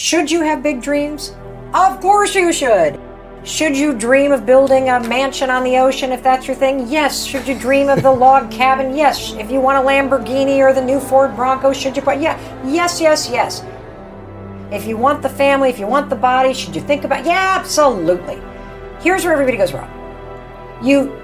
Should you have big dreams? Of course you should. Should you dream of building a mansion on the ocean if that's your thing? Yes. Should you dream of the log cabin? Yes. If you want a Lamborghini or the new Ford Bronco, should you yeah. Yes, yes, yes. If you want the family, if you want the body, should you think about Yeah, absolutely. Here's where everybody goes wrong. You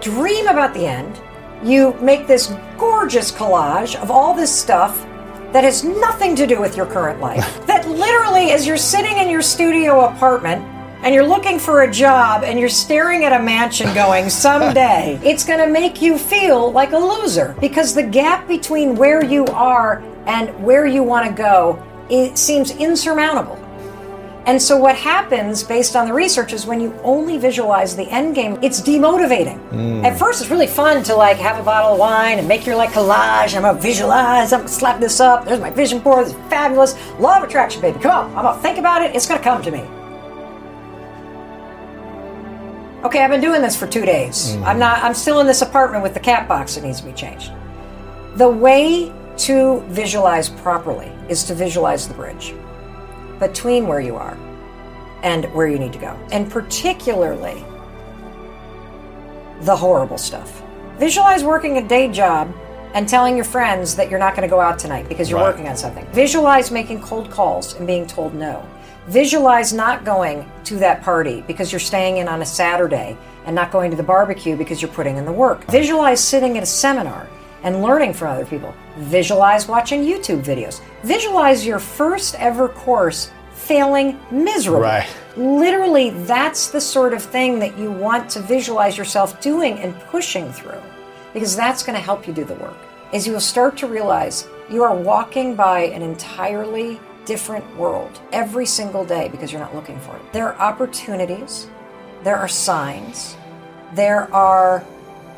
dream about the end, you make this gorgeous collage of all this stuff that has nothing to do with your current life. literally, as you're sitting in your studio apartment and you're looking for a job and you're staring at a mansion going, someday, it's going to make you feel like a loser because the gap between where you are and where you want to go it seems insurmountable. And so what happens based on the research is when you only visualize the end game, it's demotivating. Mm. At first it's really fun to like have a bottle of wine and make your like collage. I'm gonna visualize, I'm gonna slap this up, there's my vision board, it's fabulous. Law of attraction, baby. Come on, I'm gonna think about it, it's gonna come to me. Okay, I've been doing this for two days. Mm. I'm not I'm still in this apartment with the cat box that needs to be changed. The way to visualize properly is to visualize the bridge between where you are and where you need to go. And particularly the horrible stuff. Visualize working a day job and telling your friends that you're not going to go out tonight because you're right. working on something. Visualize making cold calls and being told no. Visualize not going to that party because you're staying in on a Saturday and not going to the barbecue because you're putting in the work. Visualize sitting at a seminar and learning from other people. Visualize watching YouTube videos. Visualize your first ever course failing miserably. Right. Literally, that's the sort of thing that you want to visualize yourself doing and pushing through because that's going to help you do the work. As you will start to realize you are walking by an entirely different world every single day because you're not looking for it. There are opportunities, there are signs, there are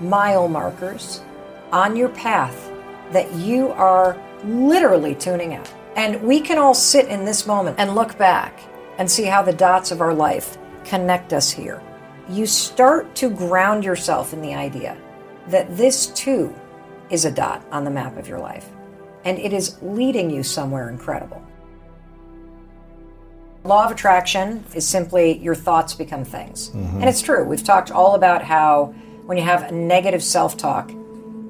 mile markers on your path that you are literally tuning out. And we can all sit in this moment and look back and see how the dots of our life connect us here. You start to ground yourself in the idea that this too is a dot on the map of your life, and it is leading you somewhere incredible. Law of attraction is simply your thoughts become things. Mm-hmm. And it's true. We've talked all about how when you have a negative self talk,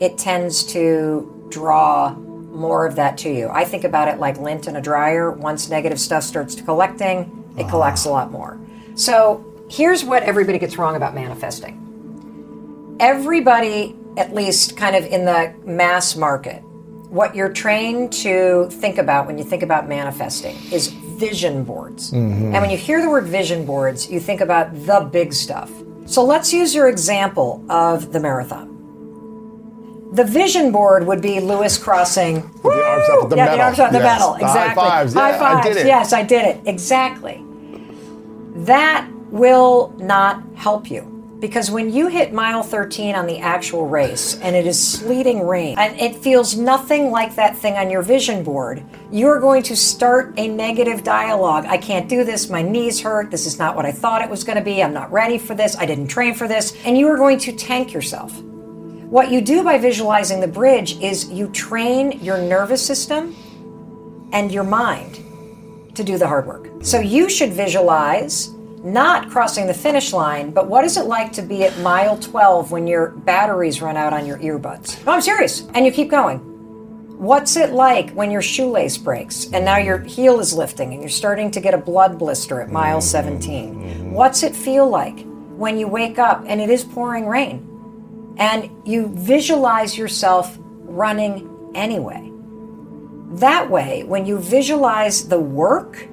it tends to draw more of that to you. I think about it like lint in a dryer. Once negative stuff starts to collecting, it uh-huh. collects a lot more. So here's what everybody gets wrong about manifesting. Everybody, at least kind of in the mass market, what you're trained to think about when you think about manifesting is vision boards. Mm-hmm. And when you hear the word vision boards, you think about the big stuff. So let's use your example of the marathon. The vision board would be Lewis crossing. The arms up at the yeah, the arms up the yes. medal. Exactly. high fives. Yeah, high fives. I did it. Yes, I did it. Exactly. That will not help you. Because when you hit mile 13 on the actual race and it is sleeting rain and it feels nothing like that thing on your vision board, you're going to start a negative dialogue. I can't do this. My knees hurt. This is not what I thought it was going to be. I'm not ready for this. I didn't train for this. And you are going to tank yourself. What you do by visualizing the bridge is you train your nervous system and your mind to do the hard work. So you should visualize not crossing the finish line, but what is it like to be at mile 12 when your batteries run out on your earbuds? No, I'm serious. And you keep going. What's it like when your shoelace breaks and now your heel is lifting and you're starting to get a blood blister at mile mm-hmm. 17? What's it feel like when you wake up and it is pouring rain and you visualize yourself running anyway? That way, when you visualize the work,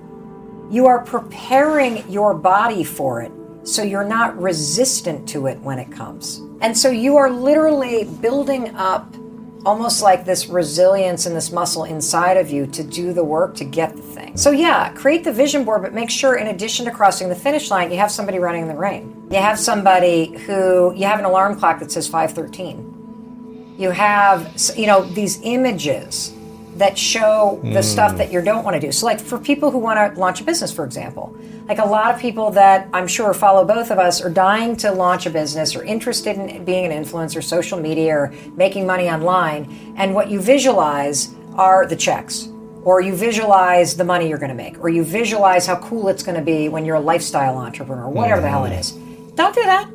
you are preparing your body for it so you're not resistant to it when it comes. And so you are literally building up almost like this resilience and this muscle inside of you to do the work to get the thing. So yeah, create the vision board, but make sure in addition to crossing the finish line, you have somebody running in the rain. You have somebody who you have an alarm clock that says 513. You have you know these images that show the stuff mm. that you don't want to do. So like for people who want to launch a business for example, like a lot of people that I'm sure follow both of us are dying to launch a business or interested in being an influencer, social media, or making money online. And what you visualize are the checks, or you visualize the money you're going to make, or you visualize how cool it's going to be when you're a lifestyle entrepreneur, whatever the hell it mm. is. Don't do that.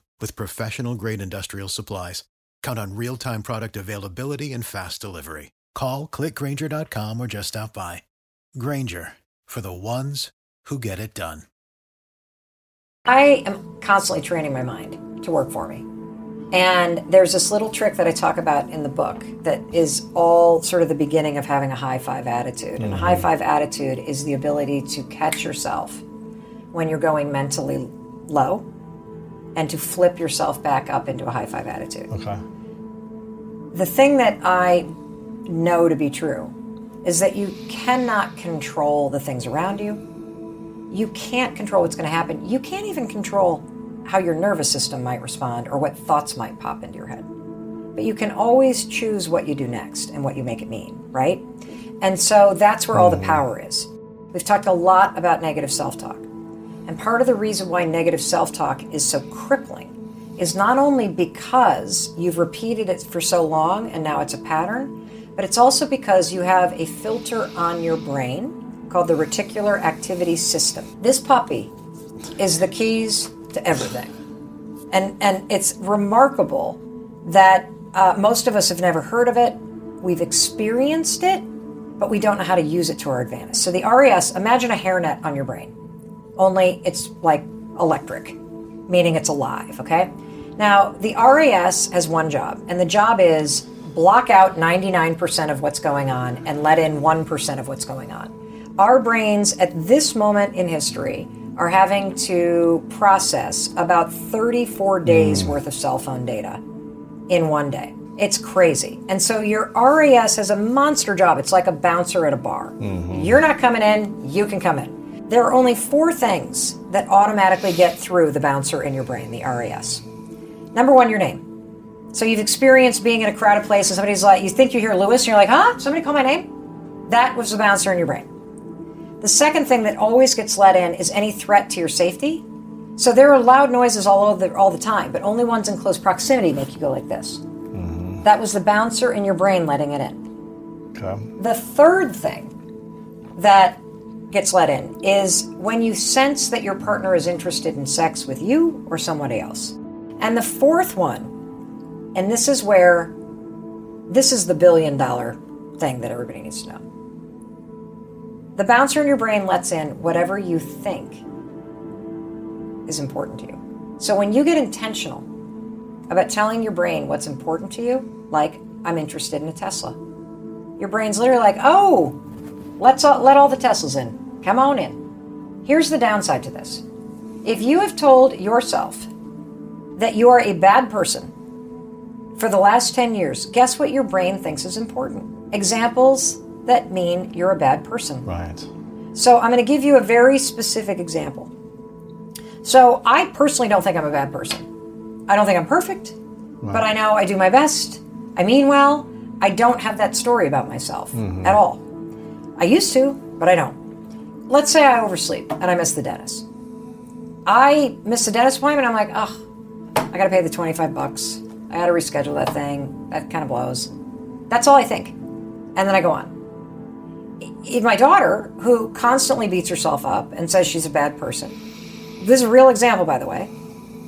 with professional grade industrial supplies. Count on real time product availability and fast delivery. Call clickgrainger.com or just stop by. Grainger for the ones who get it done. I am constantly training my mind to work for me. And there's this little trick that I talk about in the book that is all sort of the beginning of having a high five attitude. And a mm-hmm. high five attitude is the ability to catch yourself when you're going mentally low and to flip yourself back up into a high five attitude. Okay. The thing that I know to be true is that you cannot control the things around you. You can't control what's going to happen. You can't even control how your nervous system might respond or what thoughts might pop into your head. But you can always choose what you do next and what you make it mean, right? And so that's where all the hmm. power is. We've talked a lot about negative self talk. And part of the reason why negative self talk is so crippling is not only because you've repeated it for so long and now it's a pattern, but it's also because you have a filter on your brain called the reticular activating system. This puppy is the keys to everything. And, and it's remarkable that uh, most of us have never heard of it. We've experienced it, but we don't know how to use it to our advantage. So the RAS, imagine a hairnet on your brain only it's like electric, meaning it's alive, okay? Now, the RAS has one job, and the job is block out 99% of what's going on and let in 1% of what's going on. Our brains at this moment in history are having to process about 34 days hmm. worth of cell phone data in one day. It's crazy. And so your RAS has a monster job. It's like a bouncer at a bar. Mm-hmm. You're not coming in, you can come in. There are only four things that automatically get through the bouncer in your brain, the RAS. Number one, your name. So you've experienced being in a crowded place and somebody's like, you think you hear Lewis and you're like, huh? Somebody call my name? That was the bouncer in your brain. The second thing that always gets let in is any threat to your safety. So there are loud noises all over all the time, but only ones in close proximity make you go like this. Mm-hmm. That was the bouncer in your brain letting it in. Okay. The third thing that gets let in is when you sense that your partner is interested in sex with you or somebody else. And the fourth one, and this is where this is the billion dollar thing that everybody needs to know. The bouncer in your brain lets in whatever you think is important to you. So when you get intentional about telling your brain what's important to you, like, I'm interested in a Tesla, your brain's literally like, oh, let's all, let all the Teslas in. Come on in. Here's the downside to this. If you have told yourself that you are a bad person for the last 10 years, guess what your brain thinks is important? Examples that mean you're a bad person. Right. So I'm going to give you a very specific example. So I personally don't think I'm a bad person. I don't think I'm perfect, but I know I do my best. I mean well. I don't have that story about myself mm-hmm. at all. I used to, but I don't. Let's say I oversleep and I miss the dentist. I miss the dentist appointment. I'm like, oh, I got to pay the 25 bucks. I got to reschedule that thing. That kind of blows. That's all I think. And then I go on if my daughter, who constantly beats herself up and says she's a bad person, this is a real example, by the way.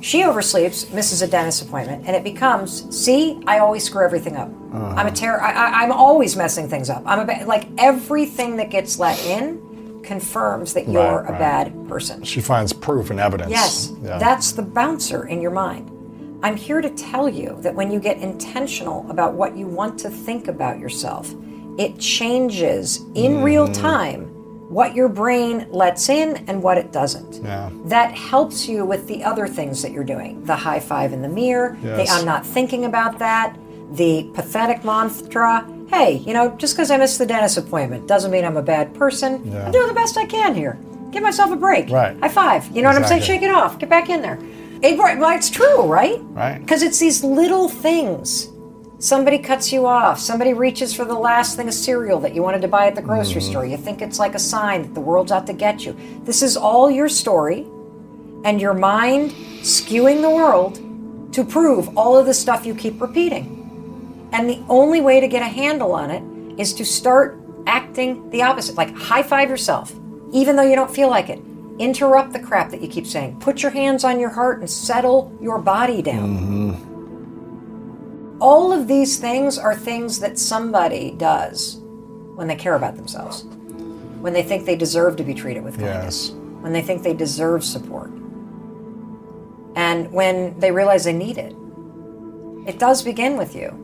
She oversleeps, misses a dentist appointment, and it becomes, see, I always screw everything up. I'm a uh-huh. terror. I, I, I'm always messing things up. I'm a ba- like everything that gets let in confirms that you're Right, a bad person. She finds proof and evidence. Yes, Yeah. that's the bouncer in your mind. I'm here to tell you that when you get intentional about what you want to think about yourself, it changes in real Mm-hmm. time what your brain lets in and what it doesn't. Yeah. That helps you with the other things that you're doing the high five in the mirror, Yes. the I'm not thinking about that, the pathetic mantra. Hey, you know, just because I missed the dentist appointment doesn't mean I'm a bad person. Yeah. I'm doing the best I can here. Give myself a break. Right. High five. You know what I'm saying? Shake it off. Get back in there. It, right, well, it's true, right? Right. Because it's these little things. Somebody cuts you off. Somebody reaches for the last thing of cereal that you wanted to buy at the grocery Mm-hmm. store. You think it's like a sign that the world's out to get you. This is all your story and your mind skewing the world to prove all of the stuff you keep repeating. And the only way to get a handle on it is to start acting the opposite. Like high five yourself, even though you don't feel like it. Interrupt the crap that you keep saying. Put your hands on your heart and settle your body down. Mm-hmm. All of these things are things that somebody does when they care about themselves, when they think they deserve to be treated with kindness, Yes. when they think they deserve support, and when they realize they need it. It does begin with you.